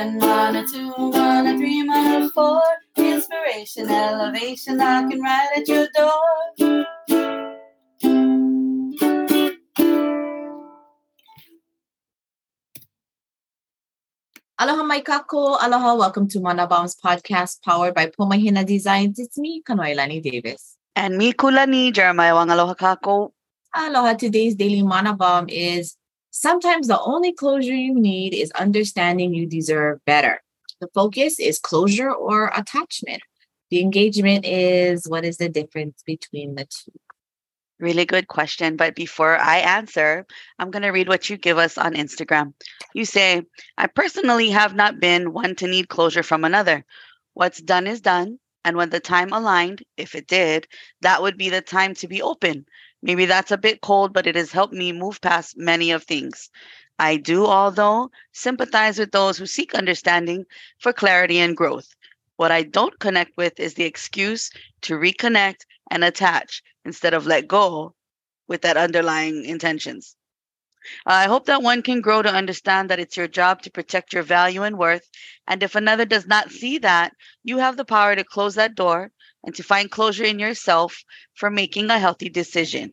one, one or two, one or three, one or four. Inspiration, elevation, knocking right at your door. Aloha mai kakou, aloha, welcome to Mana Bombs podcast powered by Pomahina Designs. It's me, Kanoilani Davis. And me, Kulani, Jeremiah Wang, aloha kakou. Aloha, today's daily Mana Bomb is sometimes the only closure you need is understanding you deserve better. The focus is closure or attachment. The engagement is what is the difference between the two? Really good question. But before I answer, I'm going to read what you give us on Instagram. You say, I personally have not been one to need closure from another. What's done is done. And when the time aligned, if it did, that would be the time to be open. Maybe that's a bit cold, but it has helped me move past many of things. I do, although, sympathize with those who seek understanding for clarity and growth. What I don't connect with is the excuse to reconnect and attach instead of let go with that underlying intentions. I hope that one can grow to understand that it's your job to protect your value and worth. And if another does not see that, you have the power to close that door and to find closure in yourself for making a healthy decision.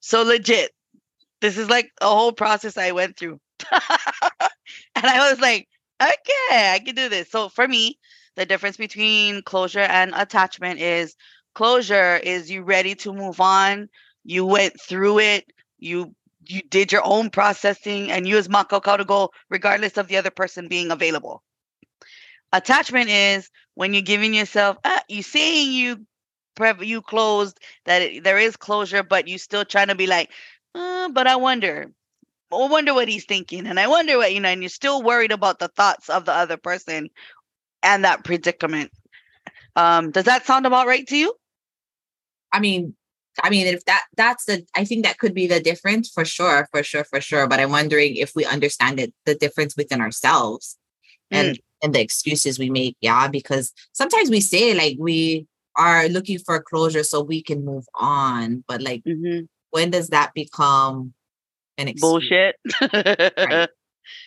So, legit, this is like a whole process I went through. and I was like, okay, I can do this. So, for me, the difference between closure and attachment is closure is you ready to move on you went through it you you did your own processing and you as makaukau to go regardless of the other person being available attachment is when you're giving yourself uh, you saying you you closed that it, there is closure but you still trying to be like uh, but i wonder I wonder what he's thinking and i wonder what you know and you're still worried about the thoughts of the other person and that predicament um does that sound about right to you I mean, I mean, if that that's the, I think that could be the difference for sure, for sure, for sure. But I'm wondering if we understand it, the difference within ourselves and mm. And the excuses we make. Yeah, because sometimes we say like we are looking for closure so we can move on, but like mm-hmm. when does that become an excuse? bullshit? right.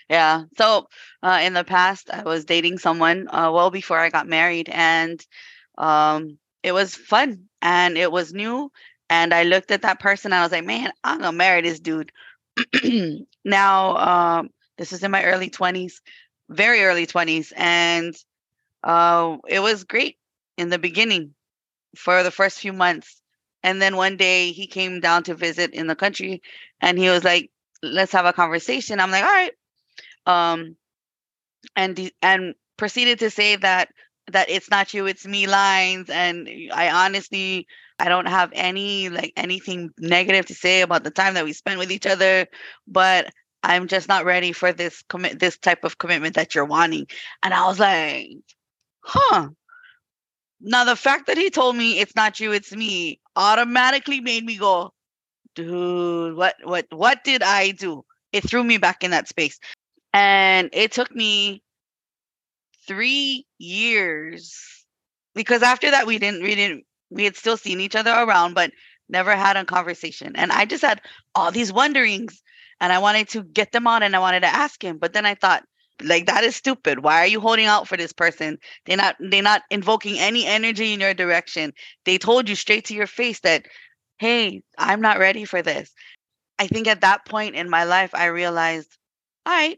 Yeah. So uh, in the past, I was dating someone uh, well before I got married, and um, it was fun and it was new. And I looked at that person and I was like, man, I'm gonna marry this dude. now, um, this is in my early 20s, very early 20s, and uh, it was great in the beginning for the first few months. And then one day he came down to visit in the country and he was like, let's have a conversation. I'm like, all right. Um, and and proceeded to say that that it's not you it's me lines and i honestly i don't have any like anything negative to say about the time that we spent with each other but i'm just not ready for this commit this type of commitment that you're wanting. And i was like huh. Now the fact that he told me it's not you it's me automatically made me go dude what what what did i do? It threw me back in that space. And it took me three years because after that we didn't we didn't we had still seen each other around but never had a conversation. And i just had all these wonderings and i wanted to get them on and i wanted to ask him but then i thought like that is stupid. Why are you holding out for this person? They're not they're not invoking any energy in your direction. They told you straight to your face that hey i'm not ready for this. I think at that point in my life i realized all right.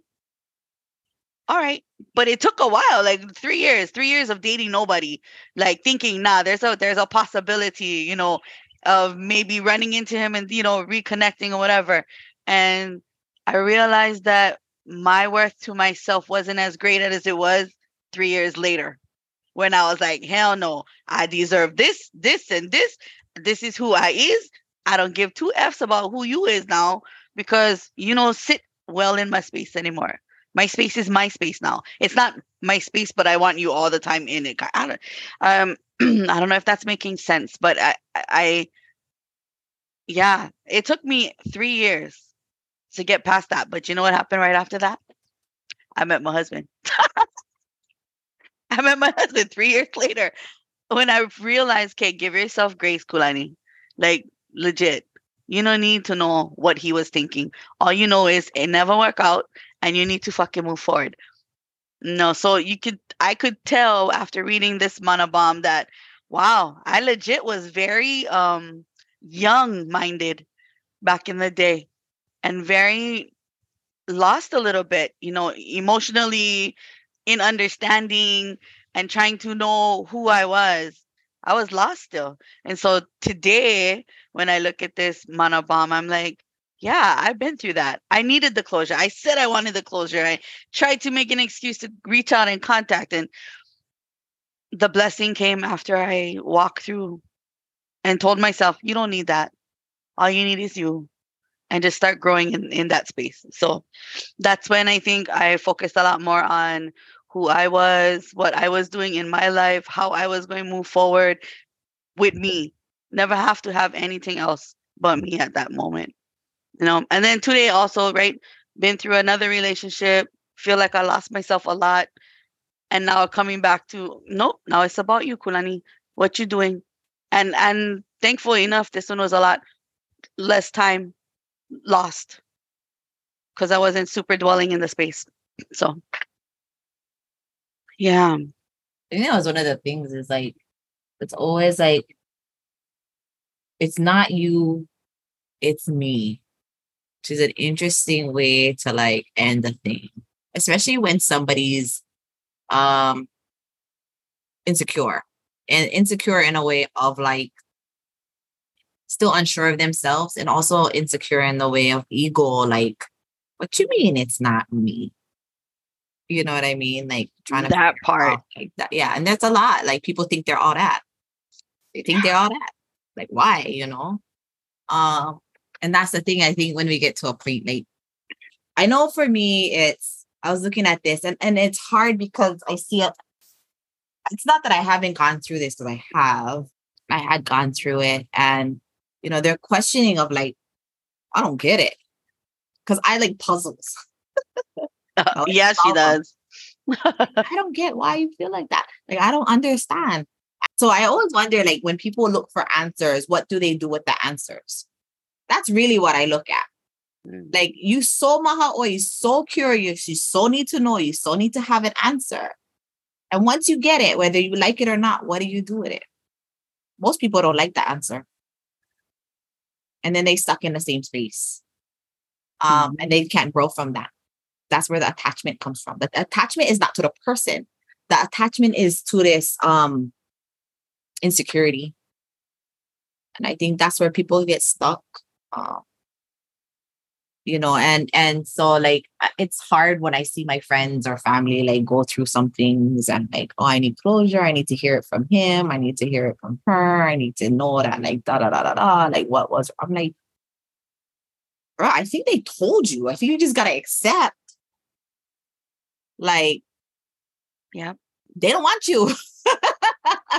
All right. But it took a while like three years three years of dating nobody like thinking nah there's a there's a possibility you know of maybe running into him and you know reconnecting or whatever and i realized that my worth to myself wasn't as great as it was three years later when i was like hell no i deserve this this and this this is who i is i don't give two f's about who you is now because you know sit well in my space anymore my space is my space now. It's not my space, but I want you all the time in it. I don't, um, I don't know if that's making sense, but I, I, yeah, it took me three years to get past that. But you know what happened right after that? I met my husband. I met my husband three years later when I realized, okay, give yourself grace, Kulani. Like legit. You don't need to know what he was thinking. All you know is it never worked out and you need to fucking move forward. No, so you could I could tell after reading this mana bomb that wow, I legit was very um young minded back in the day and very lost a little bit, you know, emotionally in understanding and trying to know who I was. I was lost still. And so today, when I look at this mana bomb, I'm like, yeah, I've been through that. I needed the closure. I said I wanted the closure. I tried to make an excuse to reach out and contact. And the blessing came after I walked through and told myself, you don't need that. All you need is you. And just start growing in, in that space. So that's when I think I focused a lot more on who I was, what I was doing in my life, how I was going to move forward with me. Never have to have anything else but me at that moment you know and then today also right been through another relationship feel like i lost myself a lot and now coming back to nope now it's about you kulani what you doing and and thankfully enough this one was a lot less time lost because i wasn't super dwelling in the space so. Yeah. I think that was one of the things is like it's always like it's not you, it's me which is an interesting way to like end the thing, especially when somebody's um insecure and insecure in a way of like still unsure of themselves and also insecure in the way of ego like what you mean it's not me? You know what i mean? Like trying to that part. like that. Yeah and that's a lot. Like people think they're all that. They think they're all that. Like why you know? Um and that's the thing I think when we get to a point, like I know for me, it's I was looking at this and, and it's hard because I see it. It's not that I haven't gone through this, but I have. I had gone through it. And, you know, they're questioning of like, I don't get it. Cause I like puzzles. uh, yeah, she does. I don't get why you feel like that. Like I don't understand. So I always wonder, like, when people look for answers, what do they do with the answers? That's really what I look at. Mm. Like you so maha or you so curious, you so need to know, you so need to have an answer. And once you get it, whether you like it or not, what do you do with it? Most people don't like the answer. And then they stuck in the same space. Um, mm and they can't grow from that. That's where the attachment comes from. The attachment is not to the person. The attachment is to this um insecurity. And I think that's where people get stuck um, you know and and so like uh, it's hard when i see my friends or family like go through some things and like oh i need closure i need to hear it from him i need to hear it from her i need to know that like da da da da da like what was i'm like bro i think they told you i think you just gotta accept. Like yeah they don't want you.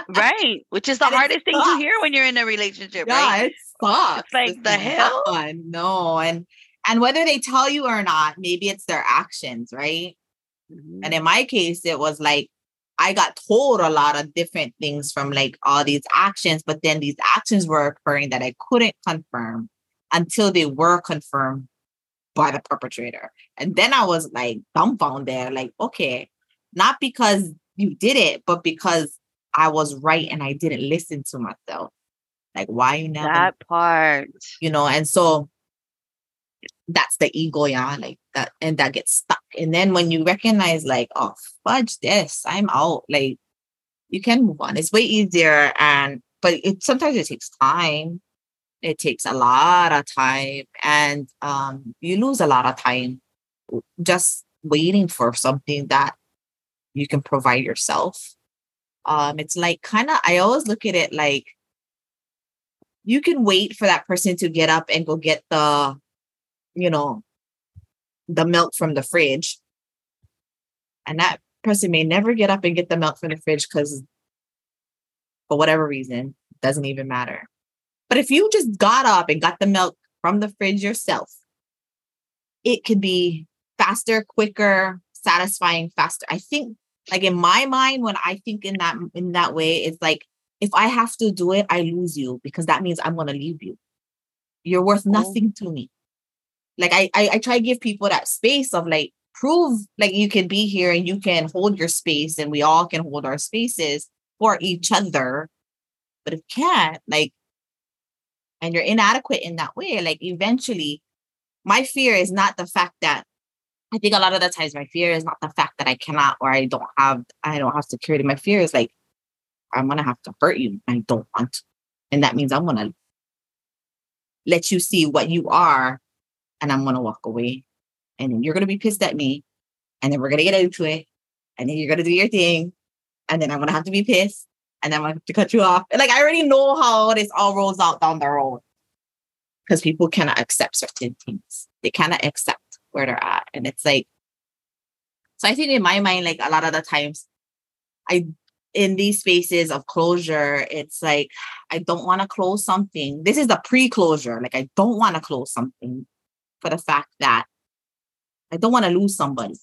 Right which is the and hardest thing to hear when you're in a relationship yeah, right it sucks it's like it's the hell? no and and whether they tell you or not maybe it's their actions right mm-hmm. and in my case it was like i got told a lot of different things from like all these actions but then these actions were occurring that i couldn't confirm until they were confirmed by the perpetrator and then i was like dumbfounded like okay not because you did it but because I was right and I didn't listen to myself. Like, why you never that part, you know? And so that's the ego, yeah, like that, and that gets stuck. And then when you recognize, like, oh, fudge this, I'm out, like, you can move on. It's way easier. And, but it sometimes it takes time. It takes a lot of time, and um, you lose a lot of time just waiting for something that you can provide yourself um, it's like kind of, I always look at it like you can wait for that person to get up and go get the, you know, the milk from the fridge. And that person may never get up and get the milk from the fridge because, for whatever reason, doesn't even matter. But if you just got up and got the milk from the fridge yourself, it could be faster, quicker, satisfying, faster. I think like in my mind, when I think in that in that way, it's like if I have to do it, I lose you because that means I'm gonna leave you. You're worth oh. nothing to me. Like I, I I try to give people that space of like prove like you can be here and you can hold your space and we all can hold our spaces for each other. But if can't, like, and you're inadequate in that way, like eventually, my fear is not the fact that I think a lot of the times my fear is not the fact that I cannot or I don't have I don't have security. My fear is like I'm gonna have to hurt you. I don't want to. And that means I'm gonna let you see what you are and I'm gonna walk away. And then you're gonna be pissed at me. And then we're gonna get into it. And then you're gonna do your thing. And then I'm gonna have to be pissed. And then I'm gonna have to cut you off. And like I already know how this all rolls out down the road. Because people cannot accept certain things. They cannot accept where they're at. And it's like, so I think in my mind, like a lot of the times, I in these spaces of closure, it's like I don't want to close something. This is the pre-closure. Like I don't want to close something for the fact that I don't want to lose somebody.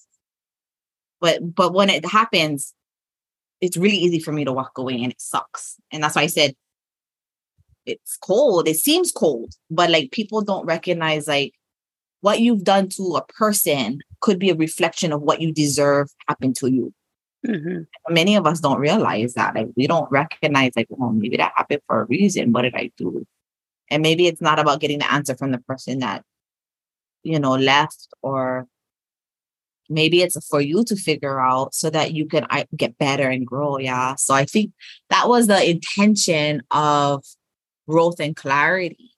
But but when it happens, it's really easy for me to walk away and it sucks. And that's why I said it's cold. It seems cold, but like people don't recognize like what you've done to a person could be a reflection of what you deserve happen to you. Mm-hmm. Many of us don't realize that. Like we don't recognize, like, well, maybe that happened for a reason. What did I do? And maybe it's not about getting the answer from the person that, you know, left, or maybe it's for you to figure out so that you can get better and grow. Yeah. So I think that was the intention of growth and clarity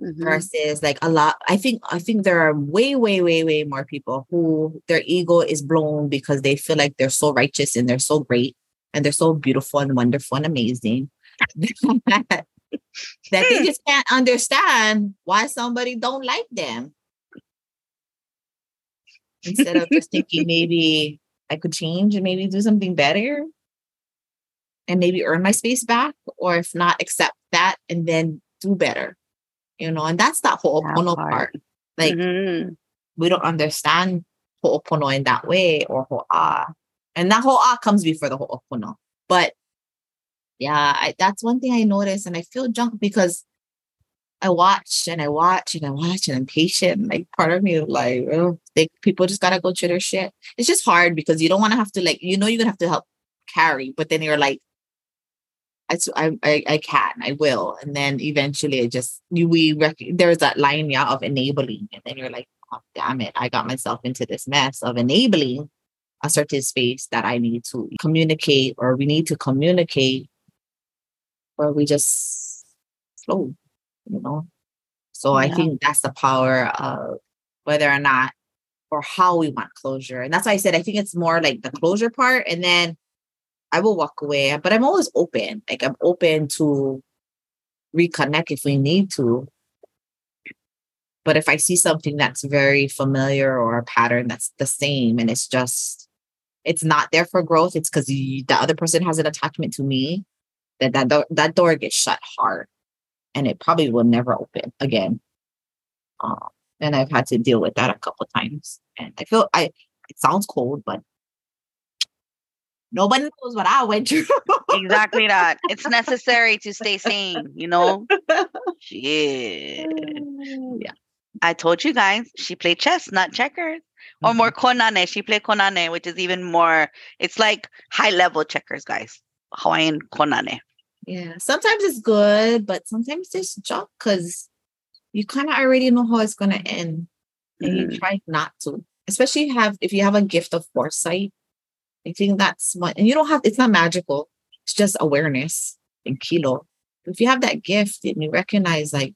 mm-hmm. versus like a lot i think i think there are way way way way more people who their ego is blown because they feel like they're so righteous and they're so great and they're so beautiful and wonderful and amazing that they just can't understand why somebody don't like them instead of just thinking maybe i could change and maybe do something better and maybe earn my space back or if not accept that and then do better you know, and that's that ho'opono that part. Like mm-hmm. we don't understand ho'opono in that way or ho'a. And that ho'a comes before the ho'opono. But yeah, I, that's one thing I notice and I feel junk because I watch and I watch and I watch and I'm patient. Like part of me is like, oh, they, people just gotta go through their shit. It's just hard because you don't want to have to like, you know, you're gonna have to help carry, but then you're like, I, I, I can, I will. And then eventually it just, we, rec- there's that line, yeah, of enabling. And then you're like, oh, damn it, I got myself into this mess of enabling a certain space that I need to communicate or we need to communicate or we just flow, you know? So yeah. I think that's the power of whether or not or how we want closure. And that's why I said I think it's more like the closure part and then I will walk away, but I'm always open. Like I'm open to reconnect if we need to. But if I see something that's very familiar or a pattern that's the same and it's just it's not there for growth, it's because the other person has an attachment to me, that that door, that door gets shut hard, and it probably will never open again. Um, and I've had to deal with that a couple times, and I feel I it sounds cold, but Nobody knows what I went through. exactly that. It's necessary to stay sane, you know? Shit. Yeah. I told you guys she played chess, not checkers. Mm-hmm. Or more mm-hmm. konane. She played konane, which is even more, it's like high level checkers, guys. Hawaiian konane. Yeah. Sometimes it's good, but sometimes it's junk because you kind of already know how it's gonna end. And mm-hmm. you try not to. Especially have if you have a gift of foresight I think that's what, and you don't have, it's not magical. It's just awareness and kilo. If you have that gift and you recognize like,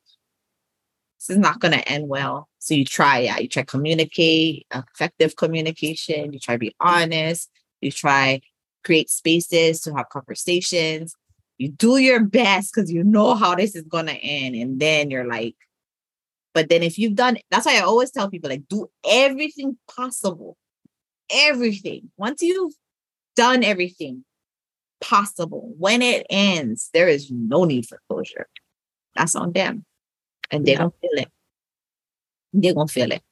this is not going to end well. So you try, yeah, you try to communicate, effective communication. You try to be honest. You try create spaces to have conversations. You do your best because you know how this is going to end. And then you're like, but then if you've done, that's why I always tell people like, do everything possible everything. Once you've done everything possible, when it ends, there is no need for closure. That's on them. And they're yeah. gonna feel it. They're gonna feel it.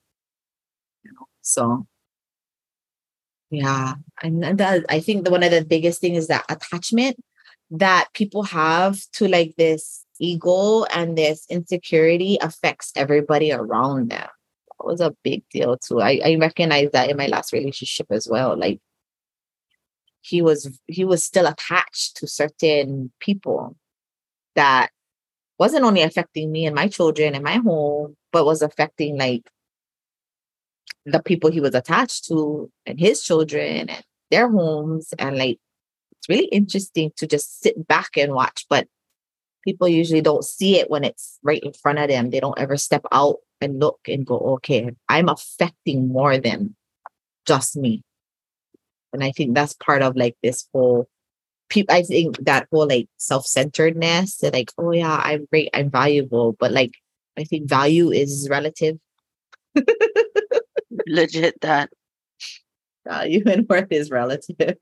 You know? So yeah. And that I think the one of the biggest thing is that attachment that people have to like this ego and this insecurity affects everybody around them That was a big deal too. I, I recognize that in my last relationship as well. Like he was he was still attached to certain people that wasn't only affecting me and my children and my home, but was affecting like the people he was attached to and his children and their homes. And like it's really interesting to just sit back and watch. But people usually don't see it when it's right in front of them. They don't ever step out and look and go, okay, I'm affecting more than just me. And I think that's part of like this whole people I think that whole like self-centeredness that like, oh yeah, I'm great, I'm valuable. But like I think value is relative. Legit that. Value and worth is relative.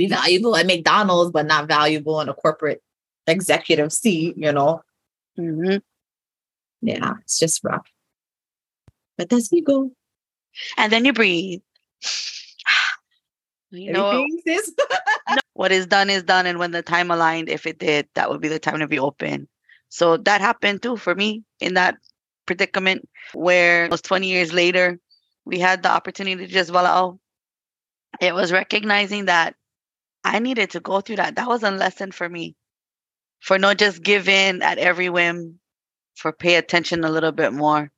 Be valuable at McDonald's, but not valuable in a corporate executive seat, you know. hmm Yeah, it's just rough. But that's you go. And then you breathe. You know, what is done is done. And when the time aligned, if it did, that would be the time to be open. So that happened too for me in that predicament where it was 20 years later, we had the opportunity to just voila. It was recognizing that I needed to go through that. That was a lesson for me. For not just give in at every whim, for pay attention a little bit more.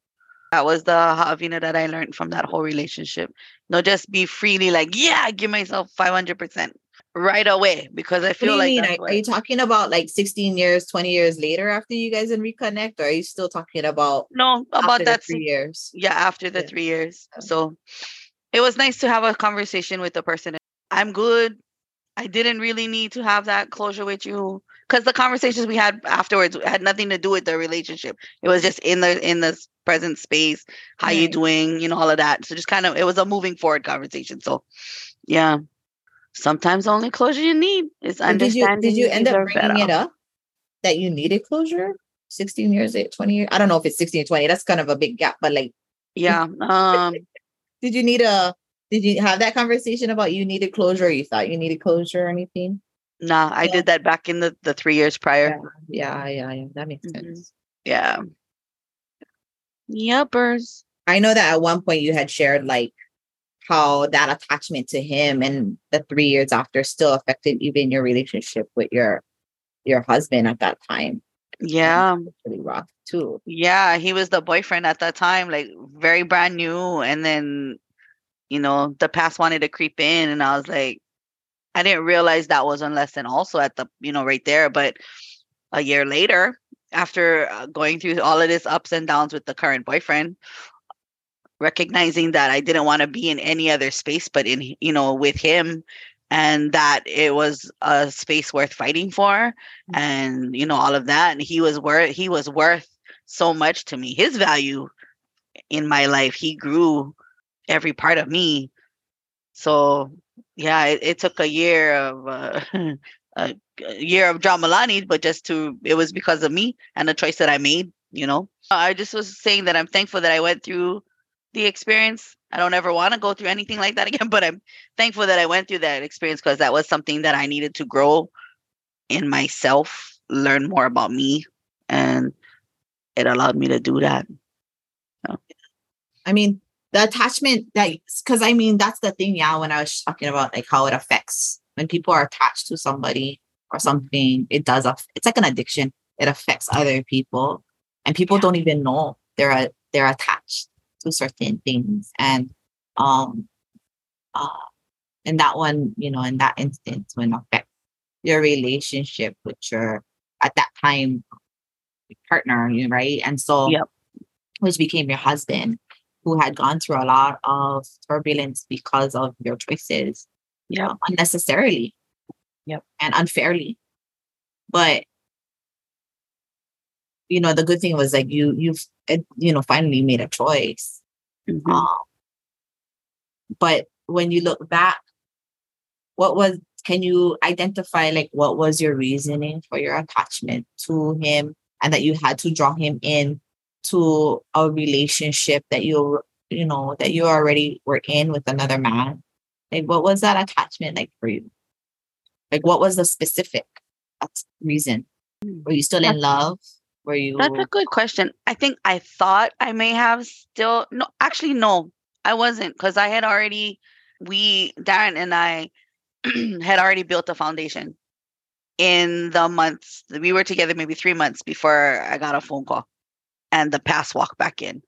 That was the ha'awina that I learned from that whole relationship. Not just be freely like, yeah, give myself 500% right away because I What do feel you like Are, are you talking about like 16 years, 20 years later after you guys and reconnect? Or are you still talking about no about that three years? yeah after the Yeah. three years so it was nice to have a conversation with the person i'm good i didn't really need to have that closure with you because the conversations we had afterwards had nothing to do with the relationship it was just in the in the present space how you doing you know all of that so just kind of it was a moving forward conversation so yeah sometimes the only closure you need is So did you understanding did you end up bringing better. it up that you needed closure? 16 years, eight, 20 years? I don't know if it's 16 or 20. That's kind of a big gap, but like yeah um did you need a did you have that conversation about you needed closure or you thought you needed closure or anything? nah i Yeah. did that back in the the three years prior Yeah, yeah, yeah. That makes Mhm. sense. Yeah. Yuppers. I know that at one point you had shared like how that attachment to him and the three years after still affected even your relationship with your your husband at that time. Yeah. Really rough too. Yeah. He was the boyfriend at that time, like very brand new. And then, you know, the past wanted to creep in. And I was like, I didn't realize that was a lesson also at the, you know, right there. But a year later, after uh, going through all of this ups and downs with the current boyfriend, recognizing that I didn't want to be in any other space but in, you know, with him and that it was a space worth fighting for and you know all of that and he was worth he was worth so much to me his value in my life he grew every part of me. So yeah it, it took a year of uh, a, year of dramalani but just to it was because of me and the choice that i made you know? I just was saying that i'm thankful that i went through the experience. I don't ever want to go through anything like that again but i'm thankful that i went through that experience because that was something that i needed to grow in myself learn more about me and it allowed me to do that. I mean, the attachment that because I mean that's the thing, yeah, when I was talking about like how it affects when people are attached to somebody or something, it does it's like an addiction. It affects other people. And people Yeah. don't even know they're a, they're attached to certain things. And um uh in that one, you know, in that instance when affect your relationship with your at that time partner, you right? And so Yep. which became your husband, who had gone through a lot of turbulence because of your choices yeah unnecessarily Yep. and unfairly. But you know, the good thing was like you you've you know finally made a choice. Mhm. Um, but when you look back, what was can you identify like what was your reasoning for your attachment to him and that you had to draw him in to a relationship that you you know that you already were in with another man? Like what was that attachment like for you? Like what was the specific reason? Hmm. Were you still in love? Were you? That's a good question. I think I thought I may have still no actually no, I wasn't because I had already we Darren and I had already built a foundation in the months we were together maybe three months before I got a phone call and the pass walk back in.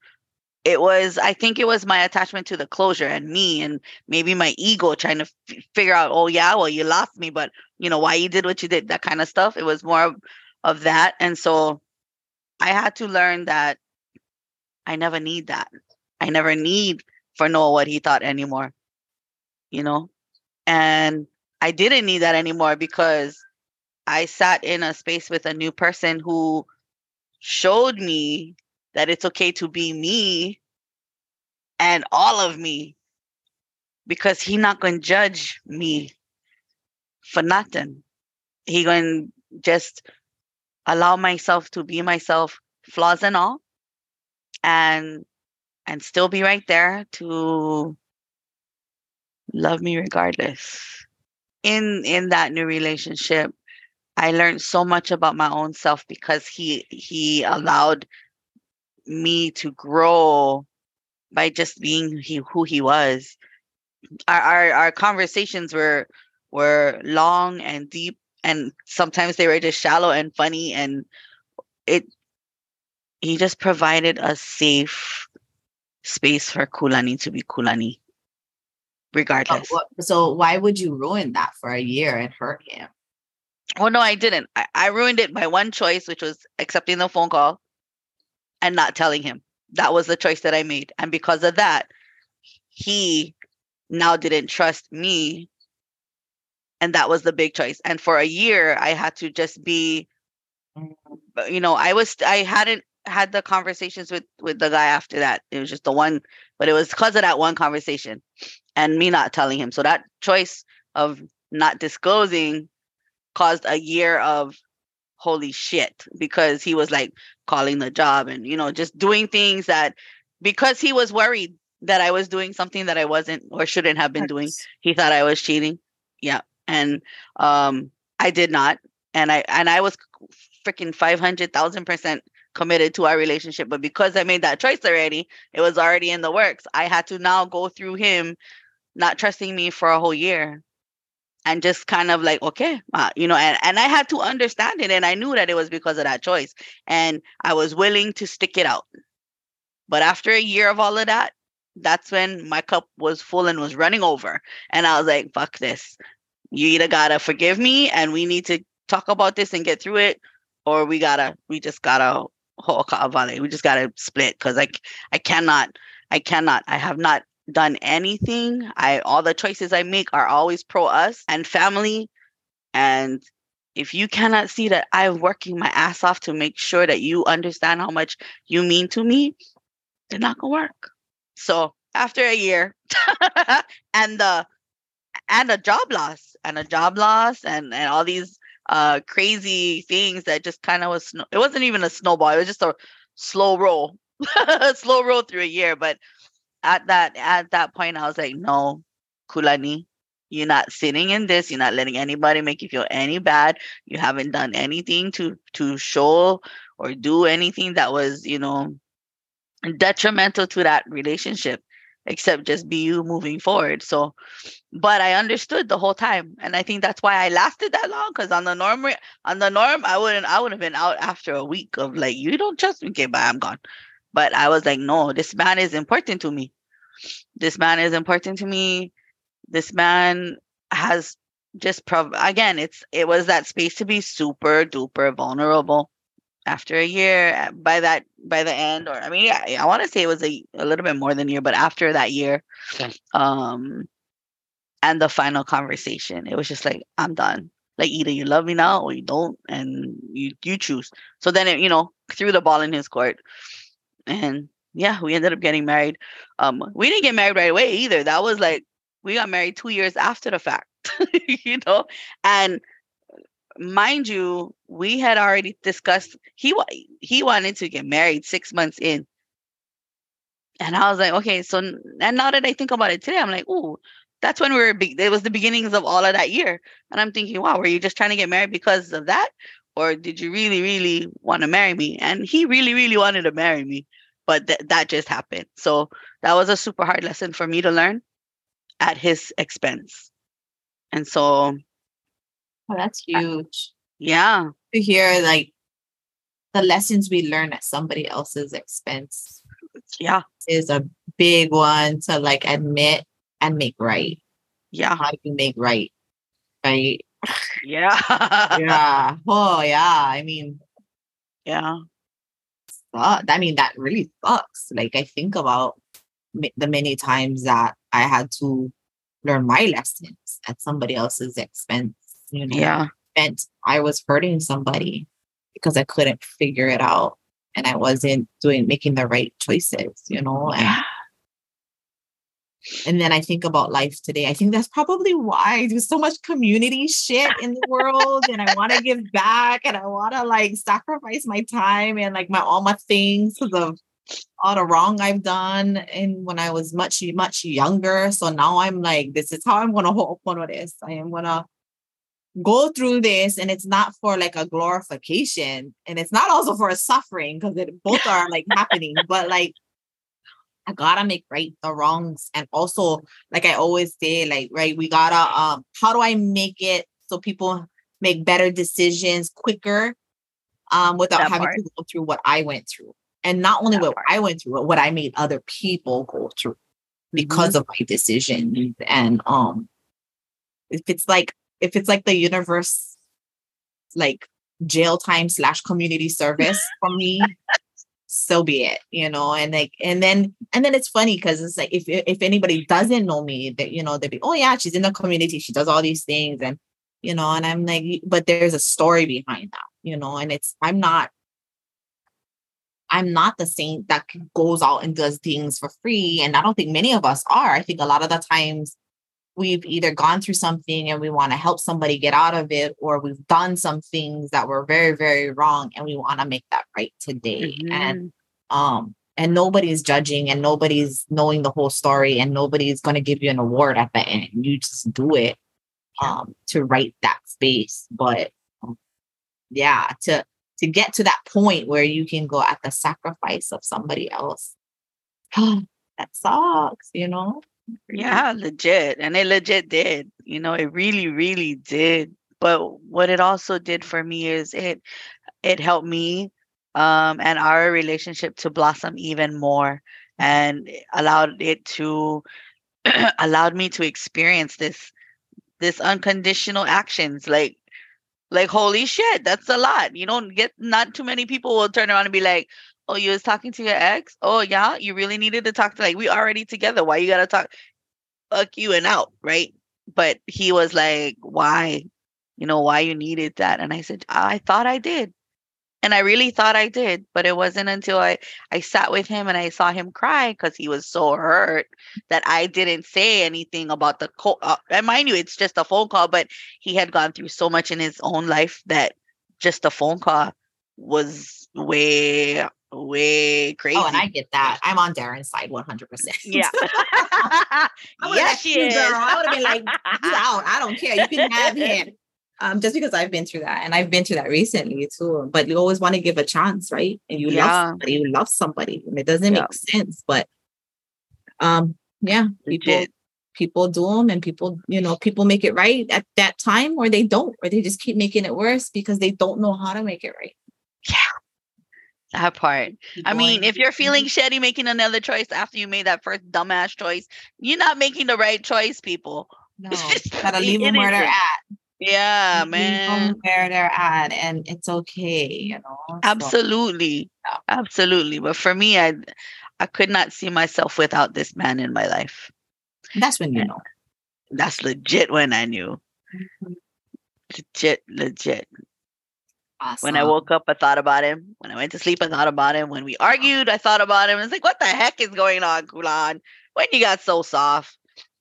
It was, I think it was my attachment to the closure and me and maybe my ego trying to f- figure out, oh yeah, well you lost me, but you know why you did what you did, that kind of stuff. It was more of, of that, and so I had to learn that I never need that. I never need for Noah what he thought anymore. You know, and I didn't need that anymore because I sat in a space with a new person who showed me that it's okay to be me and all of me because he not going to judge me for nothing. He going to just allow myself to be myself, flaws and all, and and still be right there to love me regardless. In in that new relationship, I learned so much about my own self because he he allowed me to grow by just being he, who he was. Our, our our conversations were were long and deep and sometimes they were just shallow and funny and it he just provided a safe space for Kulani to be Kulani regardless. So, so why would you ruin that for a year and hurt him? Oh no, I didn't. I, I ruined it by one choice, which was accepting the phone call and not telling him. That was the choice that I made. And because of that, he now didn't trust me. And that was the big choice. And for a year, I had to just be, you know, I was, I hadn't had the conversations with with the guy after that. It was just the one, but it was because of that one conversation and me not telling him. So that choice of not disclosing caused a year of holy shit because he was like calling the job and you know just doing things that because he was worried that I was doing something that I wasn't or shouldn't have been doing. He thought I was cheating. Yeah. And um I did not. And I and I was freaking 500,000% committed to our relationship, but because I made that choice already, it was already in the works. I had to now go through him not trusting me for a whole year and just kind of like okay uh, you know and, and i had to understand it and i knew that it was because of that choice and i was willing to stick it out. But after a year of all of that that's when my cup was full and was running over and i was like fuck this. You either gotta forgive me and we need to talk about this and get through it or we gotta we just gotta we just gotta split because like I cannot i cannot i have not done anything. I all the choices I make are always pro us and family. And if you cannot see that I'm working my ass off to make sure that you understand how much you mean to me, they're not gonna work. So after a year and the and a job loss and a job loss and and all these uh crazy things that just kind of was it wasn't even a snowball it was just a slow roll slow roll through a year but at that at that point, I was like, no, Kulani, you're not sitting in this. You're not letting anybody make you feel any bad. You haven't done anything to to show or do anything that was, you know, detrimental to that relationship, except just be you moving forward. So, but I understood the whole time, and I think that's why I lasted that long. Because on the norm, on the norm, I wouldn't. I would have been out after a week of like, you don't trust me. Okay, bye, I'm gone. But I was like, no, this man is important to me. This man is important to me. This man has just prov again, it's it was that space to be super duper vulnerable after a year by that by the end or i mean i, I want to say it was a, a little bit more than a year but after that year um and the final conversation it was just like i'm done. Like either you love me now or you don't and you you choose. So then it you know threw the ball in his court and yeah, we ended up getting married. Um, we didn't get married right away either. That was like we got married two years after the fact, you know. And mind you, we had already discussed he he wanted to get married six months in, and I was like, okay, so and now that I think about it today, I'm like, oh, that's when we were. Be- it was the beginnings of all of that year, and I'm thinking, wow, were you just trying to get married because of that, or did you really, really want to marry me? And he really, really wanted to marry me, but th- that just happened. So that was a super hard lesson for me to learn at his expense. And so, Oh, that's huge. yeah, To hear like the lessons we learn at somebody else's expense yeah, is a big one to like admit and make right. yeah, How do you make right? Right. yeah, yeah. Oh yeah. I mean, yeah, I mean, that really sucks. Like I think about the many times that I had to learn my lessons at somebody else's expense. You know, yeah, meant I was hurting somebody because I couldn't figure it out and I wasn't doing making the right choices. You know, and yeah. And then I think about life today. I think that's probably why I do so much community shit in the world and I want to give back and I want to like sacrifice my time and like my all my things of all the wrong I've done and when I was much much younger. So now I'm like, this is how I'm gonna hold up on this. I am gonna go through this and it's not for like a glorification and it's not also for a suffering because it both are like happening, but like I gotta make right the wrongs. And also, like I always say, like, right, we gotta um, how do I make it so people make better decisions quicker um without That having part. to go through what I went through. And not only That what part. I went through, but what I made other people go through Mm-hmm. because of my decisions. And um if it's like if it's like the universe like jail time slash community service for me so be it you know and like and then and then it's funny because it's like if if anybody doesn't know me that you know they'd be oh yeah she's in the community she does all these things and you know and i'm like but there's a story behind that you know and it's i'm not i'm not the saint that goes out and does things for free and i don't think many of us are. I think a lot of the times we've either gone through something and we want to help somebody get out of it or we've done some things that were very very wrong and we want to make that right today. And Mhm. um and nobody's judging and nobody's knowing the whole story and nobody's going to give you an award at the end. You just do it um to right that space. But um, yeah to to get to that point where you can go at the sacrifice of somebody else that sucks you know Yeah, legit. And it legit did. You know, it really, really did. But what it also did for me is it it helped me um and our relationship to blossom even more and allowed it to allowed me to experience this this unconditional actions like like holy shit that's a lot you don't get not too many people will turn around and be like oh you was talking to your ex? Oh yeah? You really needed to talk to like we already together. Why you gotta talk fuck you and out right? But he was like why? You know why you needed that? And i said i thought i did. And i really thought i did but it wasn't until i i sat with him and i saw him cry because he was so hurt that i didn't say anything about the call uh, and mind you it's just a phone call but he had gone through so much in his own life that just a phone call was way way crazy oh and i get that i'm on darren's side 100% yeah I would have she you, is girl. I would have been like, he's out. I don't care. You can have him. Um, just because I've been through that, and I've been through that recently too. But you always want to give a chance, right? And you Yeah. love somebody, you love somebody, and it doesn't Yeah. make sense. But um, yeah, people Legit. people do them, and people, you know, people make it right at that time, or they don't, or they just keep making it worse because they don't know how to make it right. That part Keep I mean, if you're feeling mm-hmm. shitty making another choice after you made that first dumbass choice, you're not making the right choice, people. no, just- gotta leave them where they're at. Yeah, Leave man. where they're at, and it's okay, you know. So- Absolutely. Yeah. Absolutely. But for me, I I could not see myself without this man in my life. That's when you Yeah. know. That's legit when I knew. Mm-hmm. Legit, legit. When I woke up, I thought about him. When I went to sleep, I thought about him. When we argued, I thought about him. It's like, what the heck is going on, Kulan? When you got so soft.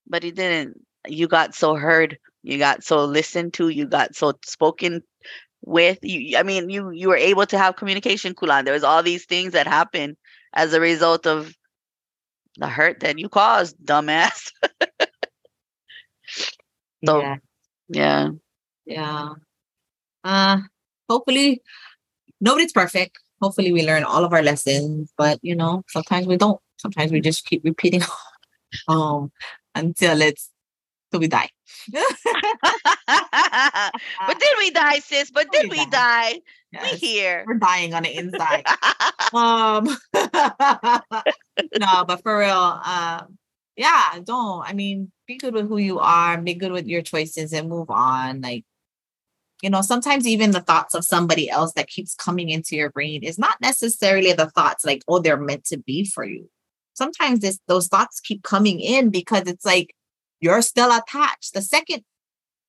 But he didn't. You got so heard. You got so listened to. You got so spoken with. You I mean, you you were able to have communication, Kulan. There was all these things that happened as a result of the hurt that you caused, dumbass. So- yeah, yeah. yeah. Uh hopefully nobody's perfect. Hopefully we learn all of our lessons, but you know, sometimes we don't. Sometimes we just keep repeating um until it's till we die. but did we die, sis? But did We we die. die? We Yes, here. we're dying on the inside. um no but for real um yeah don't i mean be good with who you are be good with your choices and move on like you know sometimes even the thoughts of somebody else that keeps coming into your brain is not necessarily the thoughts like oh they're meant to be for you. Sometimes this those thoughts keep coming in because it's like you're still attached. The second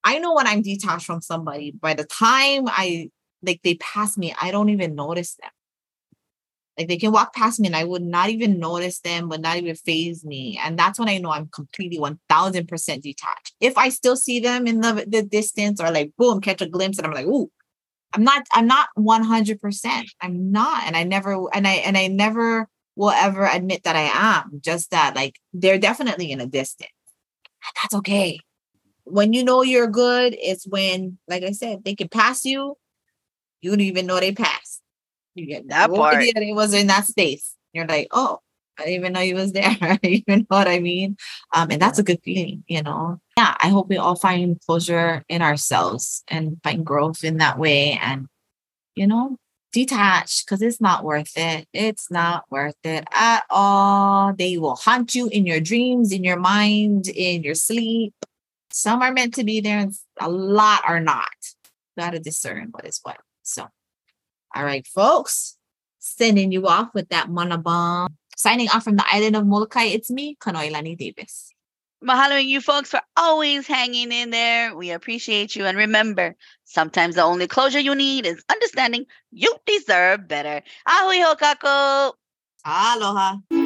i know when i'm detached from somebody by the time i like they pass me i don't even notice them like they can walk past me and I would not even notice them, would not even faze me. And that's when I know I'm completely 1000% detached. If I still see them in the, the distance or like boom, catch a glimpse and I'm like, ooh, I'm not, I'm not 100%. I'm not. And I never, and I, and I never will ever admit that I am. Just that like they're definitely in a distance. That's okay. When you know you're good, it's when, like I said, they can pass you. You don't even know they passed. You get That no part. idea it was in that space. You're like, oh, I didn't even know he was there. you know what I mean? Um, and that's a good feeling, you know. Yeah, I hope we all find closure in ourselves and find growth in that way and you know, detach because it's not worth it. It's not worth it at all. They will haunt you in your dreams, in your mind, in your sleep. Some are meant to be there, and a lot are not. Gotta discern what is what. So, all right, folks, sending you off with that mana bomb. Signing off from the island of Molokai, it's me, Kanoilani Davis. Mahaloing you folks for always hanging in there. We appreciate you. And remember, sometimes the only closure you need is understanding you deserve better. A hui hou kakou. Aloha.